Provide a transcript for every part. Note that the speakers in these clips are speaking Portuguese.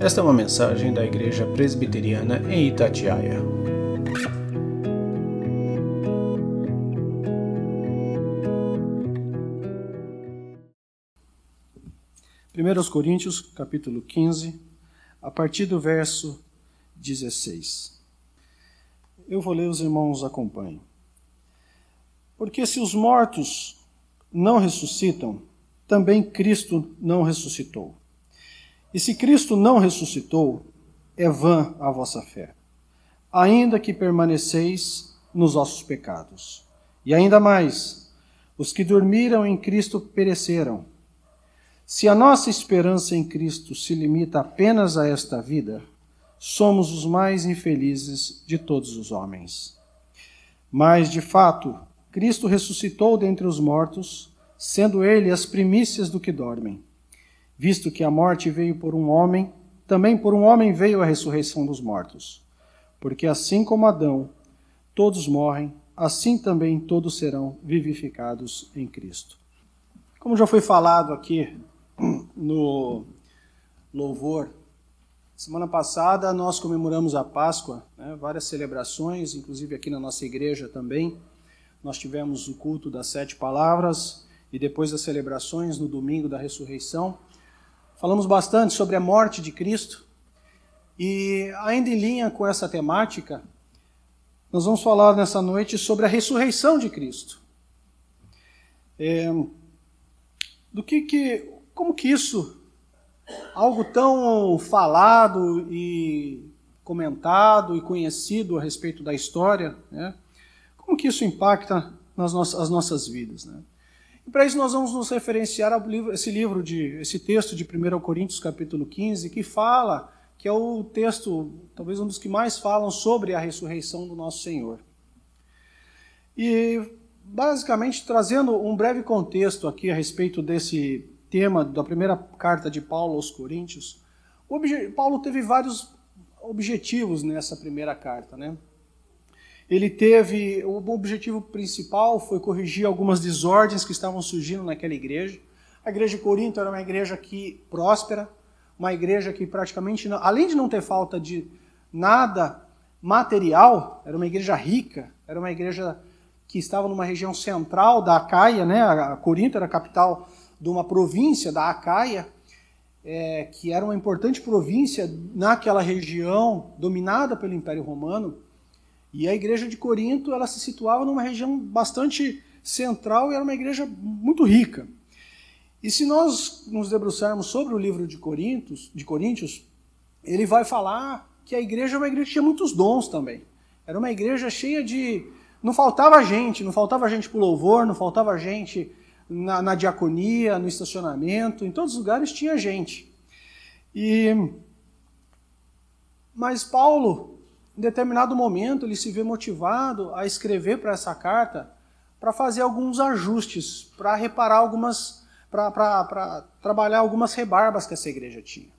Esta é uma mensagem da Igreja Presbiteriana em Itatiaia. Primeiros Coríntios, capítulo 15, a partir do verso 16. Eu vou ler, os irmãos acompanhem. Porque se os mortos não ressuscitam, também Cristo não ressuscitou. E se Cristo não ressuscitou, é vã a vossa fé, ainda que permaneceis nos vossos pecados. E ainda mais, os que dormiram em Cristo pereceram. Se a nossa esperança em Cristo se limita apenas a esta vida, somos os mais infelizes de todos os homens. Mas, de fato, Cristo ressuscitou dentre os mortos, sendo ele as primícias do que dormem. Visto que a morte veio por um homem, também por um homem veio a ressurreição dos mortos. Porque assim como Adão, todos morrem, assim também todos serão vivificados em Cristo. Como já foi falado aqui no louvor, semana passada nós comemoramos a Páscoa, né, várias celebrações, inclusive aqui na nossa igreja também. Nós tivemos o culto das sete palavras e depois as celebrações no domingo da ressurreição. Falamos bastante sobre a morte de Cristo e, ainda em linha com essa temática, nós vamos falar nessa noite sobre a ressurreição de Cristo. É, do que, que, como que isso, algo tão falado e comentado e conhecido a respeito da história, né? Como que isso impacta nas nossas, as nossas vidas? Né? E para isso nós vamos nos referenciar a esse livro, de, esse texto de 1 Coríntios capítulo 15, que fala, que é o texto, talvez um dos que mais falam sobre a ressurreição do nosso Senhor. E basicamente trazendo um breve contexto aqui a respeito desse tema da primeira carta de Paulo aos Coríntios, Paulo teve vários objetivos nessa primeira carta, né? Ele teve o objetivo principal foi corrigir algumas desordens que estavam surgindo naquela igreja. A igreja de Corinto era uma igreja que próspera, uma igreja que praticamente, não, além de não ter falta de nada material, era uma igreja rica, era uma igreja que estava numa região central da Acaia, né? A Corinto era a capital de uma província da Acaia, é, que era uma importante província naquela região dominada pelo Império Romano. E a igreja de Corinto, ela se situava numa região bastante central e era uma igreja muito rica. E se nós nos debruçarmos sobre o livro de Coríntios, de Coríntios, ele vai falar que a igreja é uma igreja que tinha muitos dons também. Era uma igreja cheia de. Não faltava gente, não faltava gente para louvor, não faltava gente na, na, diaconia, no estacionamento, em todos os lugares tinha gente. E mas Paulo em determinado momento, ele se vê motivado a escrever para essa carta para fazer alguns ajustes, para reparar algumas, para trabalhar algumas rebarbas que essa igreja tinha.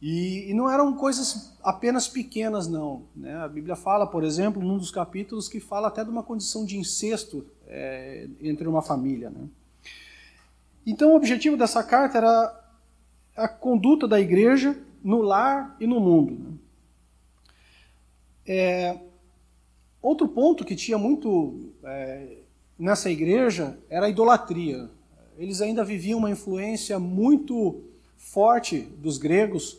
E, e, não eram coisas apenas pequenas, não. Né? A Bíblia fala, por exemplo, num dos capítulos, que fala até de uma condição de incesto é, entre uma família. Né? Então, o objetivo dessa carta era a conduta da igreja no lar e no mundo. Né? É, outro ponto que tinha muito é, nessa igreja era a idolatria. Eles ainda viviam uma influência muito forte dos gregos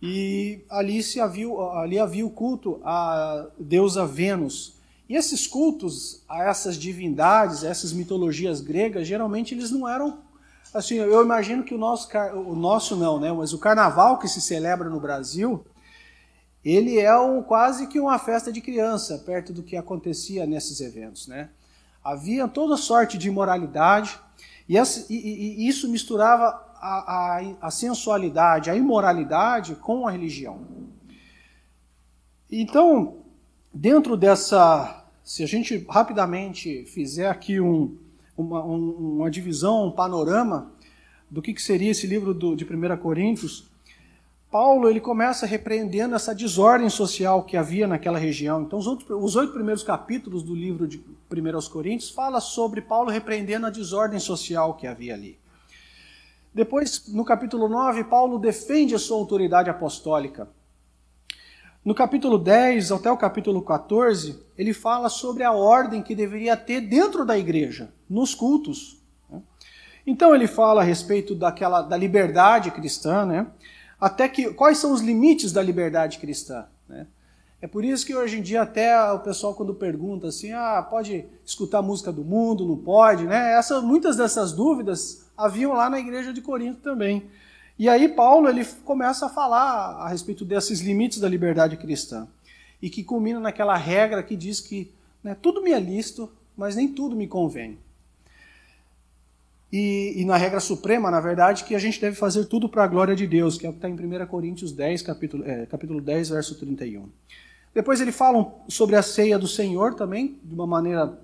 e ali, se havia, ali havia o culto à deusa Vênus. E esses cultos a essas divindades, a essas mitologias gregas, geralmente eles não eram assim, eu imagino que o nosso o nosso não, né, mas o carnaval que se celebra no Brasil, ele é um, quase que uma festa de criança, perto do que acontecia nesses eventos. Né? Havia toda sorte de imoralidade, e, e, e isso misturava a, a, a, sensualidade, a imoralidade com a religião. Então, dentro dessa, se a gente rapidamente fizer aqui um, uma, um, uma divisão, um panorama do que, que seria esse livro do, de 1 Coríntios, Paulo ele começa repreendendo essa desordem social que havia naquela região. Então, os, outros, os oito primeiros capítulos do livro de 1 aos Coríntios fala sobre Paulo repreendendo a desordem social que havia ali. Depois, no capítulo 9, Paulo defende a sua autoridade apostólica. No capítulo 10 até o capítulo 14, ele fala sobre a ordem que deveria ter dentro da igreja, nos cultos. Né? Então ele fala a respeito daquela da liberdade cristã, né? Até que quais são os limites da liberdade cristã, né? É por isso que hoje em dia até o pessoal quando pergunta assim, ah, pode escutar música do mundo, não pode, né? Essa, muitas dessas dúvidas haviam lá na igreja de Corinto também. E aí Paulo ele começa a falar a respeito desses limites da liberdade cristã e que culmina naquela regra que diz que né, tudo me é lícito, mas nem tudo me convém. E, e, na regra suprema, na verdade, que a gente deve fazer tudo para a glória de Deus, que é o que está em 1 Coríntios 10, capítulo, é, capítulo 10, verso 31. Depois ele fala sobre a ceia do Senhor também, de uma maneira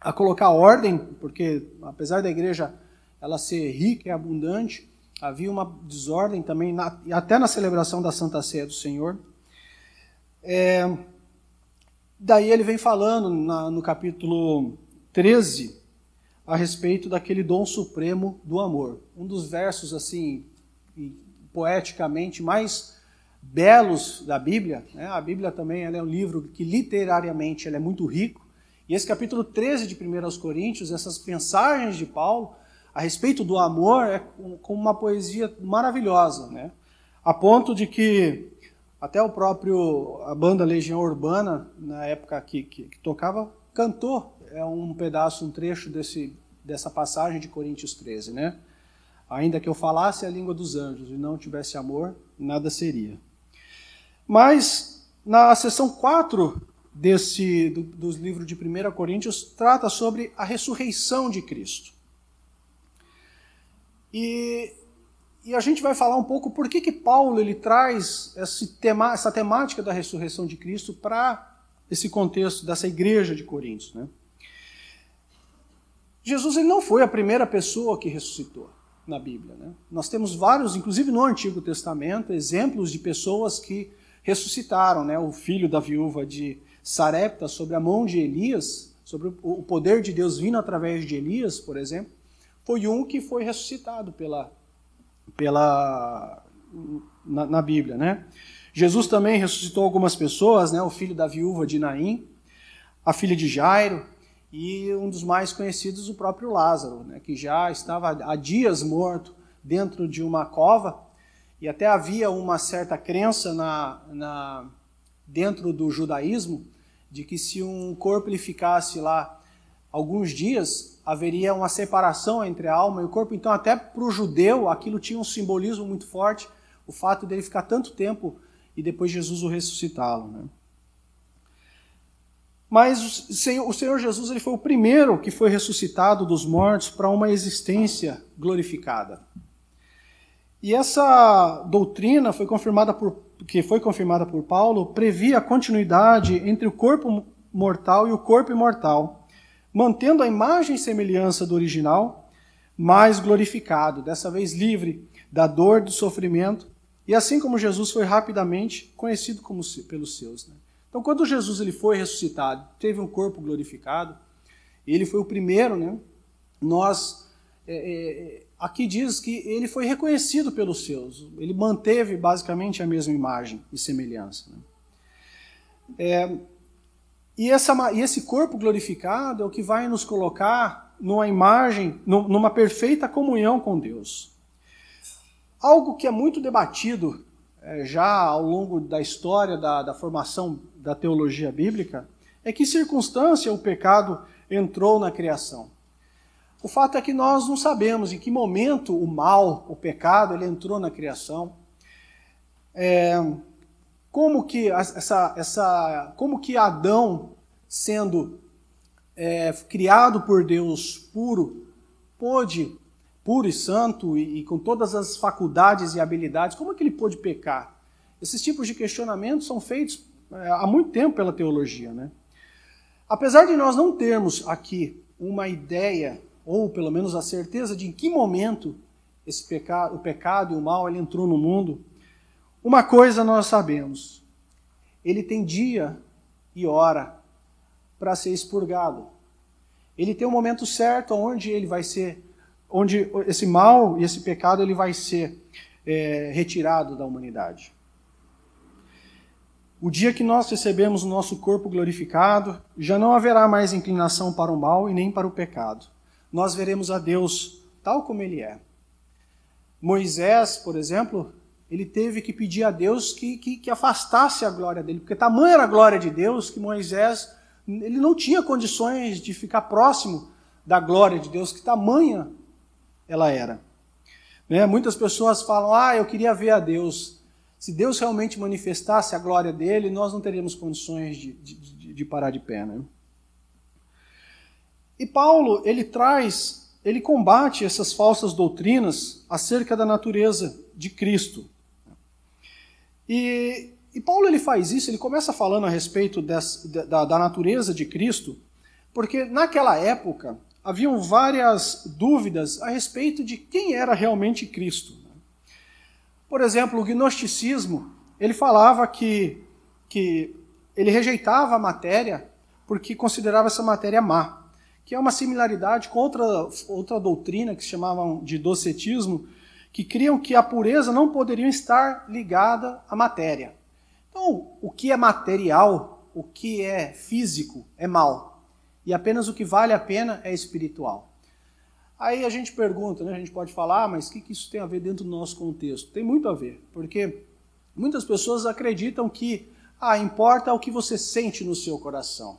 a colocar ordem, porque apesar da igreja ela ser rica e abundante, havia uma desordem também, na, até na celebração da Santa Ceia do Senhor. É, daí ele vem falando na, no capítulo 13 a respeito daquele dom supremo do amor. Um dos versos assim poeticamente mais belos da Bíblia. Né? A Bíblia também é um livro que literariamente é muito rico. E esse capítulo 13 de 1 Coríntios, essas mensagens de Paulo a respeito do amor é com uma poesia maravilhosa, né? a ponto de que até o próprio a banda Legião Urbana na época que, que, que tocava cantou é um pedaço, um trecho desse, dessa passagem de Coríntios 13, né? Ainda que eu falasse a língua dos anjos e não tivesse amor, nada seria. Mas na seção 4 desse, do, dos livros de 1 Coríntios, trata sobre a ressurreição de Cristo. E, e a gente vai falar um pouco por que, que Paulo ele traz tema, essa temática da ressurreição de Cristo para esse contexto dessa igreja de Coríntios. Né? Jesus ele não foi a primeira pessoa que ressuscitou na Bíblia. Né? Nós temos vários, inclusive no Antigo Testamento, exemplos de pessoas que ressuscitaram, né? O filho da viúva de Sarepta sobre a mão de Elias, sobre o poder de Deus vindo através de Elias, por exemplo, foi um que foi ressuscitado pela, pela na, na Bíblia, né? Jesus também ressuscitou algumas pessoas, né? O filho da viúva de Naim, a filha de Jairo e um dos mais conhecidos, o próprio Lázaro, né? Que já estava há dias morto dentro de uma cova e até havia uma certa crença na, na, dentro do judaísmo de que se um corpo ele ficasse lá alguns dias, haveria uma separação entre a alma e o corpo. Então, até para o judeu, aquilo tinha um simbolismo muito forte, o fato dele ficar tanto tempo e depois Jesus o ressuscitá-lo. Né? Mas o Senhor, o Senhor Jesus ele foi o primeiro que foi ressuscitado dos mortos para uma existência glorificada. E essa doutrina foi confirmada por, que foi confirmada por Paulo, previa a continuidade entre o corpo mortal e o corpo imortal, mantendo a imagem e semelhança do original, mas glorificado, dessa vez livre da dor, do sofrimento, e assim como Jesus foi rapidamente conhecido como, pelos seus. Né? Então, quando Jesus ele foi ressuscitado, teve um corpo glorificado, ele foi o primeiro, né? nós é, é, aqui diz que ele foi reconhecido pelos seus. Ele manteve basicamente a mesma imagem e semelhança. Né? É, e, essa, e esse corpo glorificado é o que vai nos colocar numa imagem, numa perfeita comunhão com Deus. Algo que é muito debatido é, já ao longo da história da, da formação da teologia bíblica é que circunstância o pecado entrou na criação. O fato é que nós não sabemos em que momento o mal, o pecado, ele entrou na criação. É, como que essa, essa, como que Adão, sendo é, criado por Deus puro, pôde, puro e santo e, e, com todas as faculdades e habilidades, como que ele pôde pecar? Esses tipos de questionamentos são feitos é, há muito tempo pela teologia, né? Apesar de nós não termos aqui uma ideia ou pelo menos a certeza de em que momento esse pecado, o pecado e o mal ele entrou no mundo, uma coisa nós sabemos: ele tem dia e hora para ser expurgado. Ele tem um momento certo onde ele vai ser onde esse mal e esse pecado ele vai ser é, retirado da humanidade. O dia que nós recebemos o nosso corpo glorificado, já não haverá mais inclinação para o mal e nem para o pecado. Nós veremos a Deus tal como Ele é. Moisés, por exemplo, ele teve que pedir a Deus que, que, que afastasse a glória dele, porque tamanha era a glória de Deus que Moisés ele não tinha condições de ficar próximo da glória de Deus, que tamanha ela era. Né? Muitas pessoas falam: Ah, eu queria ver a Deus. Se Deus realmente manifestasse a glória dele, nós não teríamos condições de, de, de parar de pé. Né? E Paulo, ele traz, ele combate essas falsas doutrinas acerca da natureza de Cristo. E, e Paulo ele faz isso, ele começa falando a respeito dessa, da, da natureza de Cristo, porque naquela época haviam várias dúvidas a respeito de quem era realmente Cristo. Por exemplo, o gnosticismo, ele falava que, que ele rejeitava a matéria porque considerava essa matéria má, que é uma similaridade com outra, outra doutrina que se chamavam de docetismo, que criam que a pureza não poderia estar ligada à matéria. Então, o que é material, o que é físico, é mal. E apenas o que vale a pena é espiritual. Aí a gente pergunta, né? a gente pode falar, ah, mas o que, que isso tem a ver dentro do nosso contexto? Tem muito a ver, porque muitas pessoas acreditam que ah, importa o que você sente no seu coração.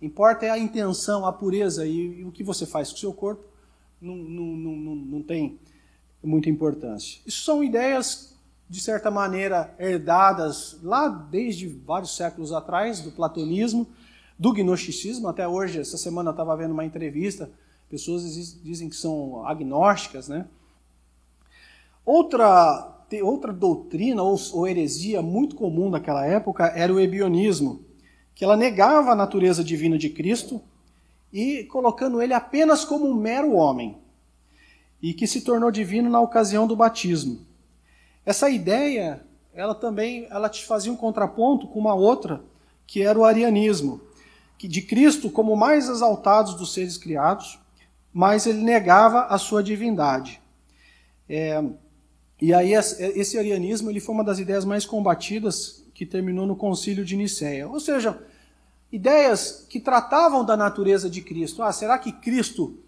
Importa é a intenção, a pureza e, e o que você faz com o seu corpo não, não, não, não tem muita importância. Isso são ideias, de certa maneira, herdadas lá desde vários séculos atrás, do platonismo, do gnosticismo. Até hoje, essa semana estava vendo uma entrevista, pessoas dizem que são agnósticas, né? Outra, outra doutrina ou, ou heresia muito comum naquela época era o ebionismo, que ela negava a natureza divina de Cristo e colocando ele apenas como um mero homem e que se tornou divino na ocasião do batismo. Essa ideia, ela também, ela te fazia um contraponto com uma outra, que era o arianismo, de Cristo como mais exaltados dos seres criados, mas ele negava a sua divindade. É, e aí esse arianismo ele foi uma das ideias mais combatidas que terminou no Concílio de Nicéia. Ou seja, ideias que tratavam da natureza de Cristo. Ah, será que Cristo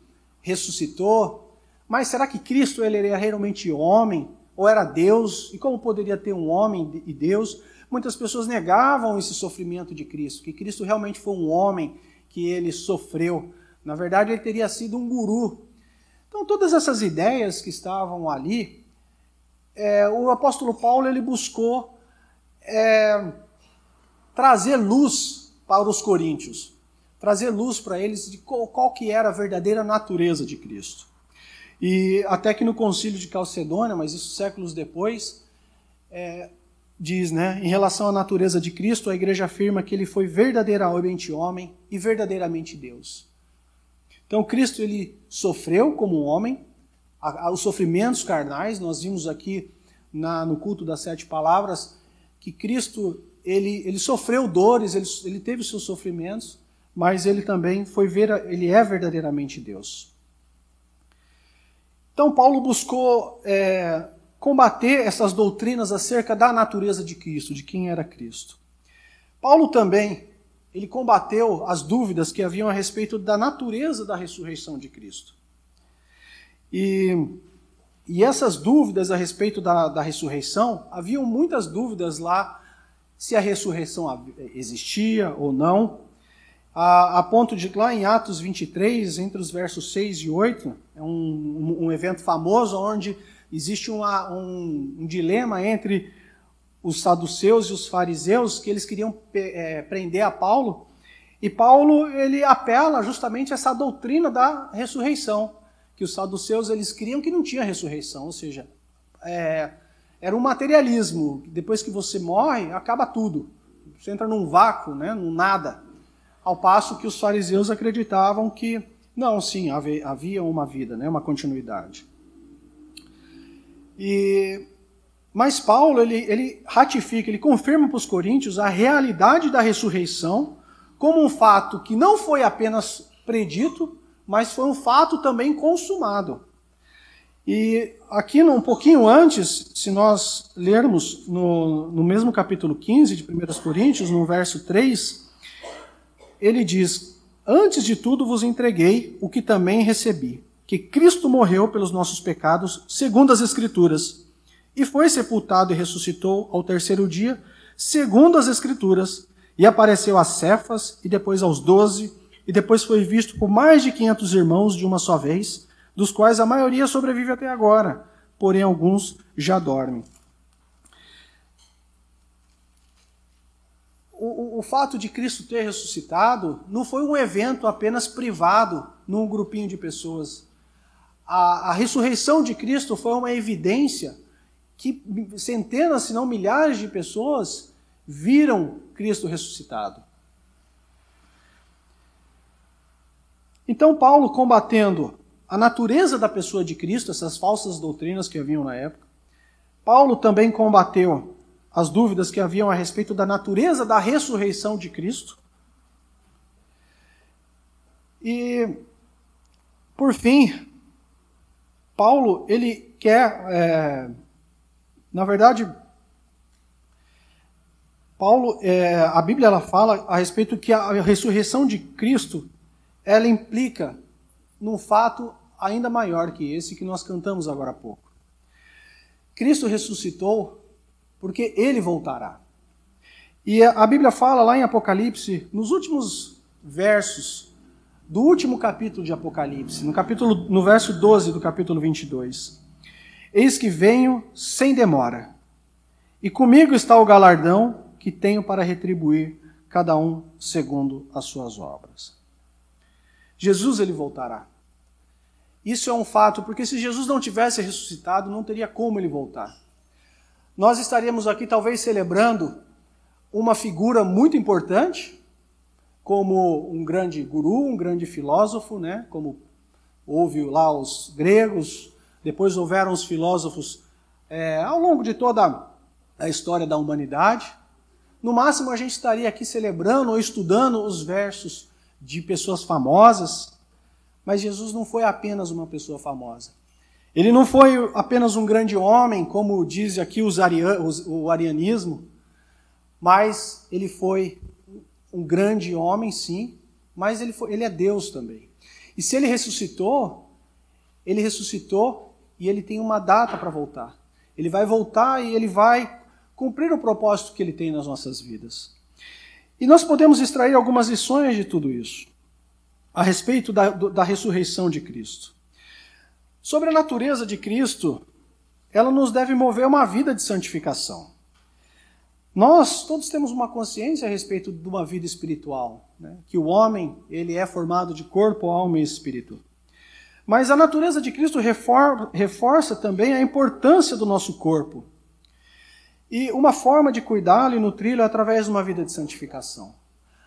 ressuscitou? Mas será que Cristo ele era realmente homem? Ou era Deus? E como poderia ter um homem e Deus? Muitas pessoas negavam esse sofrimento de Cristo, que Cristo realmente foi um homem que ele sofreu. Na verdade, ele teria sido um guru. Então, todas essas ideias que estavam ali, é, o apóstolo Paulo ele buscou é, trazer luz para os coríntios, trazer luz para eles de qual, qual que era a verdadeira natureza de Cristo. E até que no concílio de Calcedônia, mas isso séculos depois, é, diz, né, em relação à natureza de Cristo, a igreja afirma que ele foi verdadeiramente homem e verdadeiramente Deus. Então Cristo ele sofreu como homem, a, a, os sofrimentos carnais, nós vimos aqui na, no culto das sete palavras que Cristo ele, ele sofreu dores, ele, ele teve seus sofrimentos, mas ele também foi ver, ele é verdadeiramente Deus. Então, Paulo buscou é, combater essas doutrinas acerca da natureza de Cristo, de quem era Cristo. Paulo também, ele combateu as dúvidas que haviam a respeito da natureza da ressurreição de Cristo. E, e essas dúvidas a respeito da, da ressurreição, haviam muitas dúvidas lá se a ressurreição existia ou não a, a, ponto de lá em Atos 23, entre os versos 6 e 8, é um, um, um evento famoso onde existe uma, um, um, dilema entre os saduceus e os fariseus, que eles queriam é, prender a Paulo, e Paulo ele apela justamente a essa doutrina da ressurreição, que os saduceus eles criam que não tinha ressurreição, ou seja, é, era um materialismo, depois que você morre, acaba tudo, você entra num vácuo, né, num nada. Ao passo que os fariseus acreditavam que, não, sim, havia uma vida, né, uma continuidade. E, mas Paulo, ele, ele ratifica, ele confirma para os coríntios a realidade da ressurreição como um fato que não foi apenas predito, mas foi um fato também consumado. E aqui, um pouquinho antes, se nós lermos no, no mesmo capítulo 15 de 1 Coríntios, no verso 3, ele diz: Antes de tudo vos entreguei o que também recebi, que Cristo morreu pelos nossos pecados, segundo as Escrituras, e foi sepultado e ressuscitou ao terceiro dia, segundo as Escrituras, e apareceu a Cefas, e depois aos doze, e depois foi visto por mais de quinhentos irmãos de uma só vez, dos quais a maioria sobrevive até agora, porém alguns já dormem. O, o, o, fato de Cristo ter ressuscitado não foi um evento apenas privado num grupinho de pessoas. A, a ressurreição de Cristo foi uma evidência que centenas, se não milhares de pessoas viram Cristo ressuscitado. Então, Paulo, combatendo a natureza da pessoa de Cristo, essas falsas doutrinas que haviam na época. Paulo também combateu as dúvidas que haviam a respeito da natureza da ressurreição de Cristo. E, por fim, Paulo, ele quer, é, na verdade, Paulo, é, a Bíblia ela fala a respeito que a ressurreição de Cristo, ela implica num fato ainda maior que esse que nós cantamos agora há pouco. Cristo ressuscitou porque ele voltará. E a Bíblia fala lá em Apocalipse, nos últimos versos do último capítulo de Apocalipse, no capítulo no verso 12 do capítulo 22. Eis que venho sem demora. E comigo está o galardão que tenho para retribuir cada um segundo as suas obras. Jesus ele voltará. Isso é um fato, porque se Jesus não tivesse ressuscitado, não teria como ele voltar. Nós estaríamos aqui talvez celebrando uma figura muito importante, como um grande guru, um grande filósofo, né? como houve lá os gregos, depois houveram os filósofos é, ao longo de toda a história da humanidade. No máximo, a gente estaria aqui celebrando ou estudando os versos de pessoas famosas, mas Jesus não foi apenas uma pessoa famosa. Ele não foi apenas um grande homem, como diz aqui os os, o arianismo, mas ele foi um grande homem, sim, mas ele, foi, ele é Deus também. E se ele ressuscitou, ele ressuscitou e ele tem uma data para voltar. Ele vai voltar e ele vai cumprir o propósito que ele tem nas nossas vidas. E nós podemos extrair algumas lições de tudo isso a respeito da, da ressurreição de Cristo. Sobre a natureza de Cristo, ela nos deve mover uma vida de santificação. Nós todos temos uma consciência a respeito de uma vida espiritual, né? que o homem ele é formado de corpo, alma e espírito. Mas a natureza de Cristo refor reforça também a importância do nosso corpo. E uma forma de cuidá-lo e nutri-lo é através de uma vida de santificação.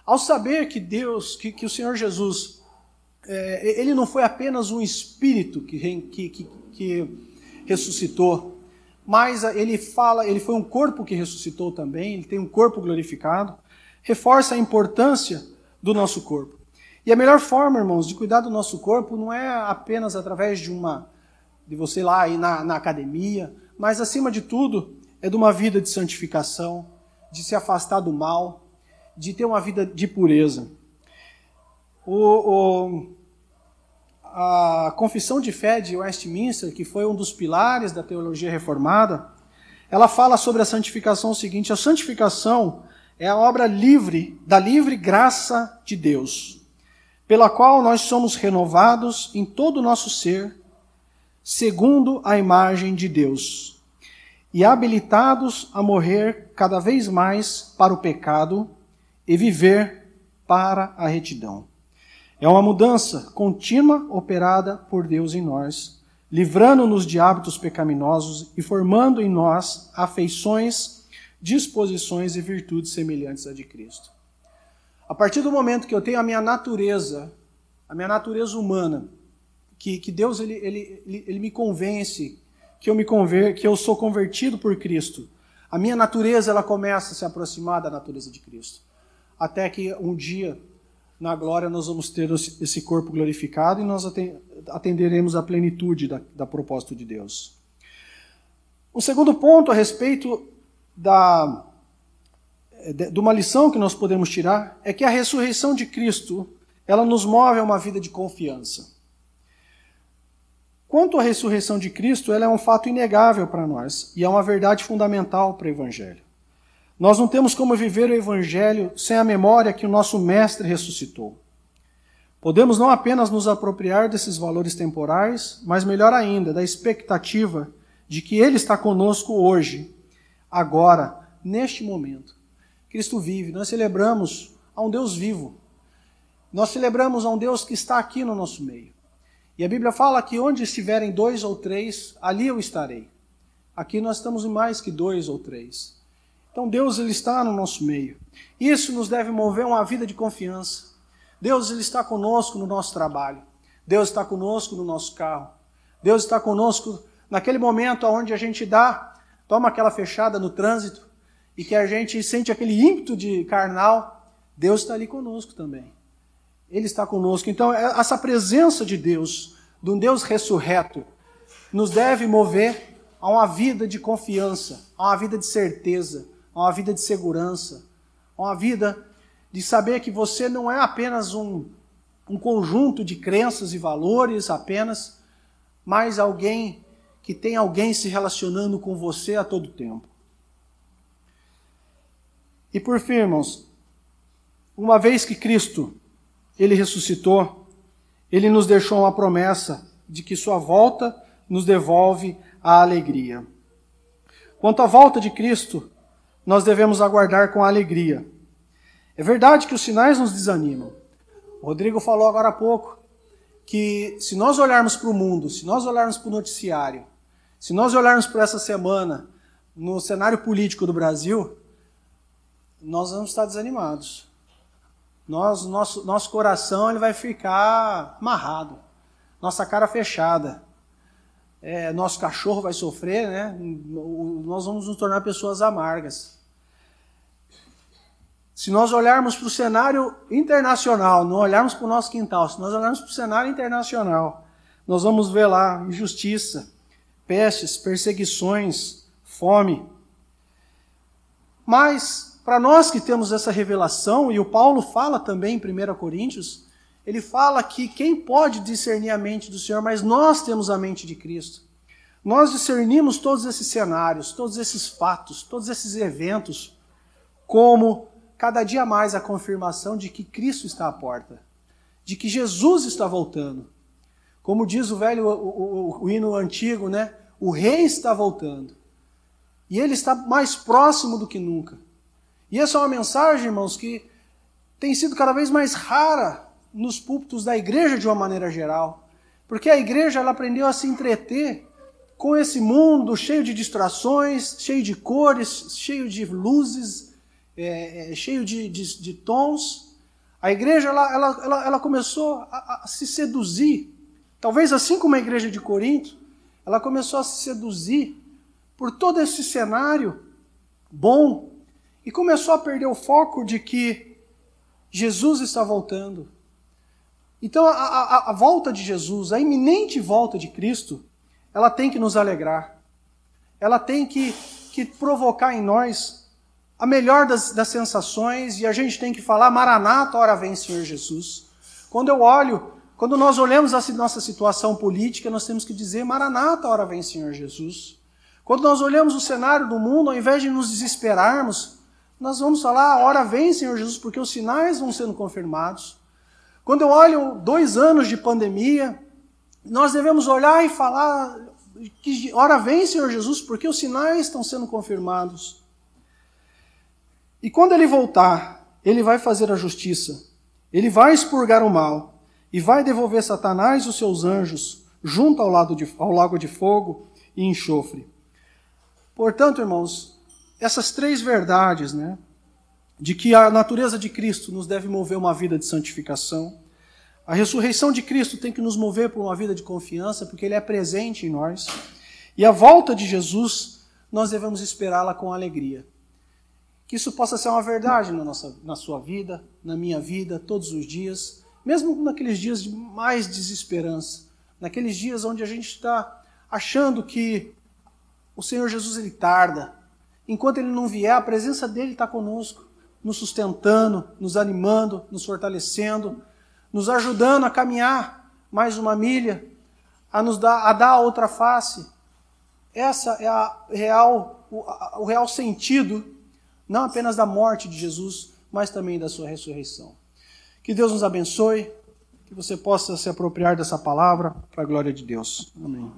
Ao saber que Deus, que, que o Senhor Jesus, é, ele não foi apenas um espírito que, que, que, que ressuscitou, mas ele fala, ele foi um corpo que ressuscitou também, ele tem um corpo glorificado, reforça a importância do nosso corpo. E a melhor forma, irmãos, de cuidar do nosso corpo não é apenas através de uma de você lá ir na, na academia, mas acima de tudo é de uma vida de santificação, de se afastar do mal, de ter uma vida de pureza. O, o, a Confissão de Fé de Westminster, que foi um dos pilares da teologia reformada, ela fala sobre a santificação o seguinte: a santificação é a obra livre, da livre graça de Deus, pela qual nós somos renovados em todo o nosso ser, segundo a imagem de Deus, e habilitados a morrer cada vez mais para o pecado e viver para a retidão. É uma mudança contínua operada por Deus em nós, livrando-nos de hábitos pecaminosos e formando em nós afeições, disposições e virtudes semelhantes à de Cristo. A partir do momento que eu tenho a minha natureza, a minha natureza humana, que, que Deus ele, ele, ele, ele me convence que eu me conver, que eu sou convertido por Cristo, a minha natureza ela começa a se aproximar da natureza de Cristo até que um dia na glória nós vamos ter esse corpo glorificado e nós atenderemos a plenitude da, da de Deus. O segundo ponto a respeito da, de uma lição que nós podemos tirar é que a ressurreição de Cristo ela nos move a uma vida de confiança. Quanto à ressurreição de Cristo, ela é um fato inegável para nós e é uma verdade fundamental para o Evangelho. Nós não temos como viver o Evangelho sem a memória que o nosso Mestre ressuscitou. Podemos não apenas nos apropriar desses valores temporais, mas melhor ainda, da expectativa de que Ele está conosco hoje, agora, neste momento. Cristo vive, nós celebramos a um Deus vivo. Nós celebramos a um Deus que está aqui no nosso meio. E a Bíblia fala que onde estiverem dois ou três, ali eu estarei. Aqui nós estamos em mais que dois ou três. Então Deus ele está no nosso meio. Isso nos deve mover uma vida de confiança. Deus ele está conosco no nosso trabalho. Deus está conosco no nosso carro. Deus está conosco naquele momento onde a gente dá, toma aquela fechada no trânsito e que a gente sente aquele ímpeto de carnal. Deus está ali conosco também. Ele está conosco. Então, é, essa presença de Deus, de um Deus ressurreto, nos deve mover a uma vida de confiança, a uma vida de certeza, a uma vida de segurança, a uma vida de saber que você não é apenas um, um conjunto de crenças e valores apenas, mas alguém que tem alguém se relacionando com você a todo tempo. E por fim, irmãos, uma vez que Cristo ele ressuscitou, ele nos deixou uma promessa de que sua volta nos devolve a alegria. Quanto à volta de Cristo, nós devemos aguardar com alegria. É verdade que os sinais nos desanimam. O Rodrigo falou agora há pouco que se nós olharmos para o mundo, se nós olharmos para o noticiário, se nós olharmos para essa semana no cenário político do Brasil, nós vamos estar desanimados. Nós, nosso, nosso coração ele vai ficar amarrado, nossa cara fechada. É, nosso cachorro vai sofrer, né? Nós vamos nos tornar pessoas amargas. Se nós olharmos para o cenário internacional, não olharmos para o nosso quintal, se nós olharmos para o cenário internacional, nós vamos ver lá injustiça, pestes, perseguições, fome. Mas, para nós que temos essa revelação, e o Paulo fala também em 1 Coríntios, ele fala que quem pode discernir a mente do Senhor, mas nós temos a mente de Cristo. Nós discernimos todos esses cenários, todos esses fatos, todos esses eventos, como cada dia mais a confirmação de que Cristo está à porta, de que Jesus está voltando. Como diz o velho, o, o, o hino antigo, né? O rei está voltando. E ele está mais próximo do que nunca. E essa é uma mensagem, irmãos, que tem sido cada vez mais rara nos púlpitos da igreja de uma maneira geral. Porque a igreja ela aprendeu a se entreter com esse mundo cheio de distrações, cheio de cores, cheio de luzes, é, é, cheio de, de, de, tons. A igreja ela, ela, ela, ela começou a, a, se seduzir, talvez assim como a igreja de Corinto, ela começou a se seduzir por todo esse cenário bom e começou a perder o foco de que Jesus está voltando. Então, a, a, a, volta de Jesus, a iminente volta de Cristo, ela tem que nos alegrar. Ela tem que, que provocar em nós a melhor das, das sensações e a gente tem que falar, Maranata, hora vem Senhor Jesus. Quando eu olho, quando nós olhamos a nossa situação política, nós temos que dizer, Maranata, hora vem Senhor Jesus. Quando nós olhamos o cenário do mundo, ao invés de nos desesperarmos, nós vamos falar, hora vem Senhor Jesus, porque os sinais vão sendo confirmados. Quando eu olho dois anos de pandemia, nós devemos olhar e falar hora vem Senhor Jesus, porque os sinais estão sendo confirmados. E quando ele voltar, ele vai fazer a justiça, ele vai expurgar o mal e vai devolver Satanás e os seus anjos junto ao, de, ao lago de fogo e enxofre. Portanto, irmãos, essas três verdades, né, de que a natureza de Cristo nos deve mover uma vida de santificação, a ressurreição de Cristo tem que nos mover para uma vida de confiança, porque Ele é presente em nós, e a volta de Jesus nós devemos esperá-la com alegria. Que isso possa ser uma verdade na, nossa, na sua vida, na minha vida, todos os dias, mesmo naqueles dias de mais desesperança, naqueles dias onde a gente está achando que o Senhor Jesus ele tarda. Enquanto ele não vier, a presença dele está conosco, nos sustentando, nos animando, nos fortalecendo, nos ajudando a caminhar mais uma milha, a nos dar a dar outra face. Essa é a real o, a, o real sentido não apenas da morte de Jesus, mas também da sua ressurreição. Que Deus nos abençoe, que você possa se apropriar dessa palavra para a glória de Deus. Amém.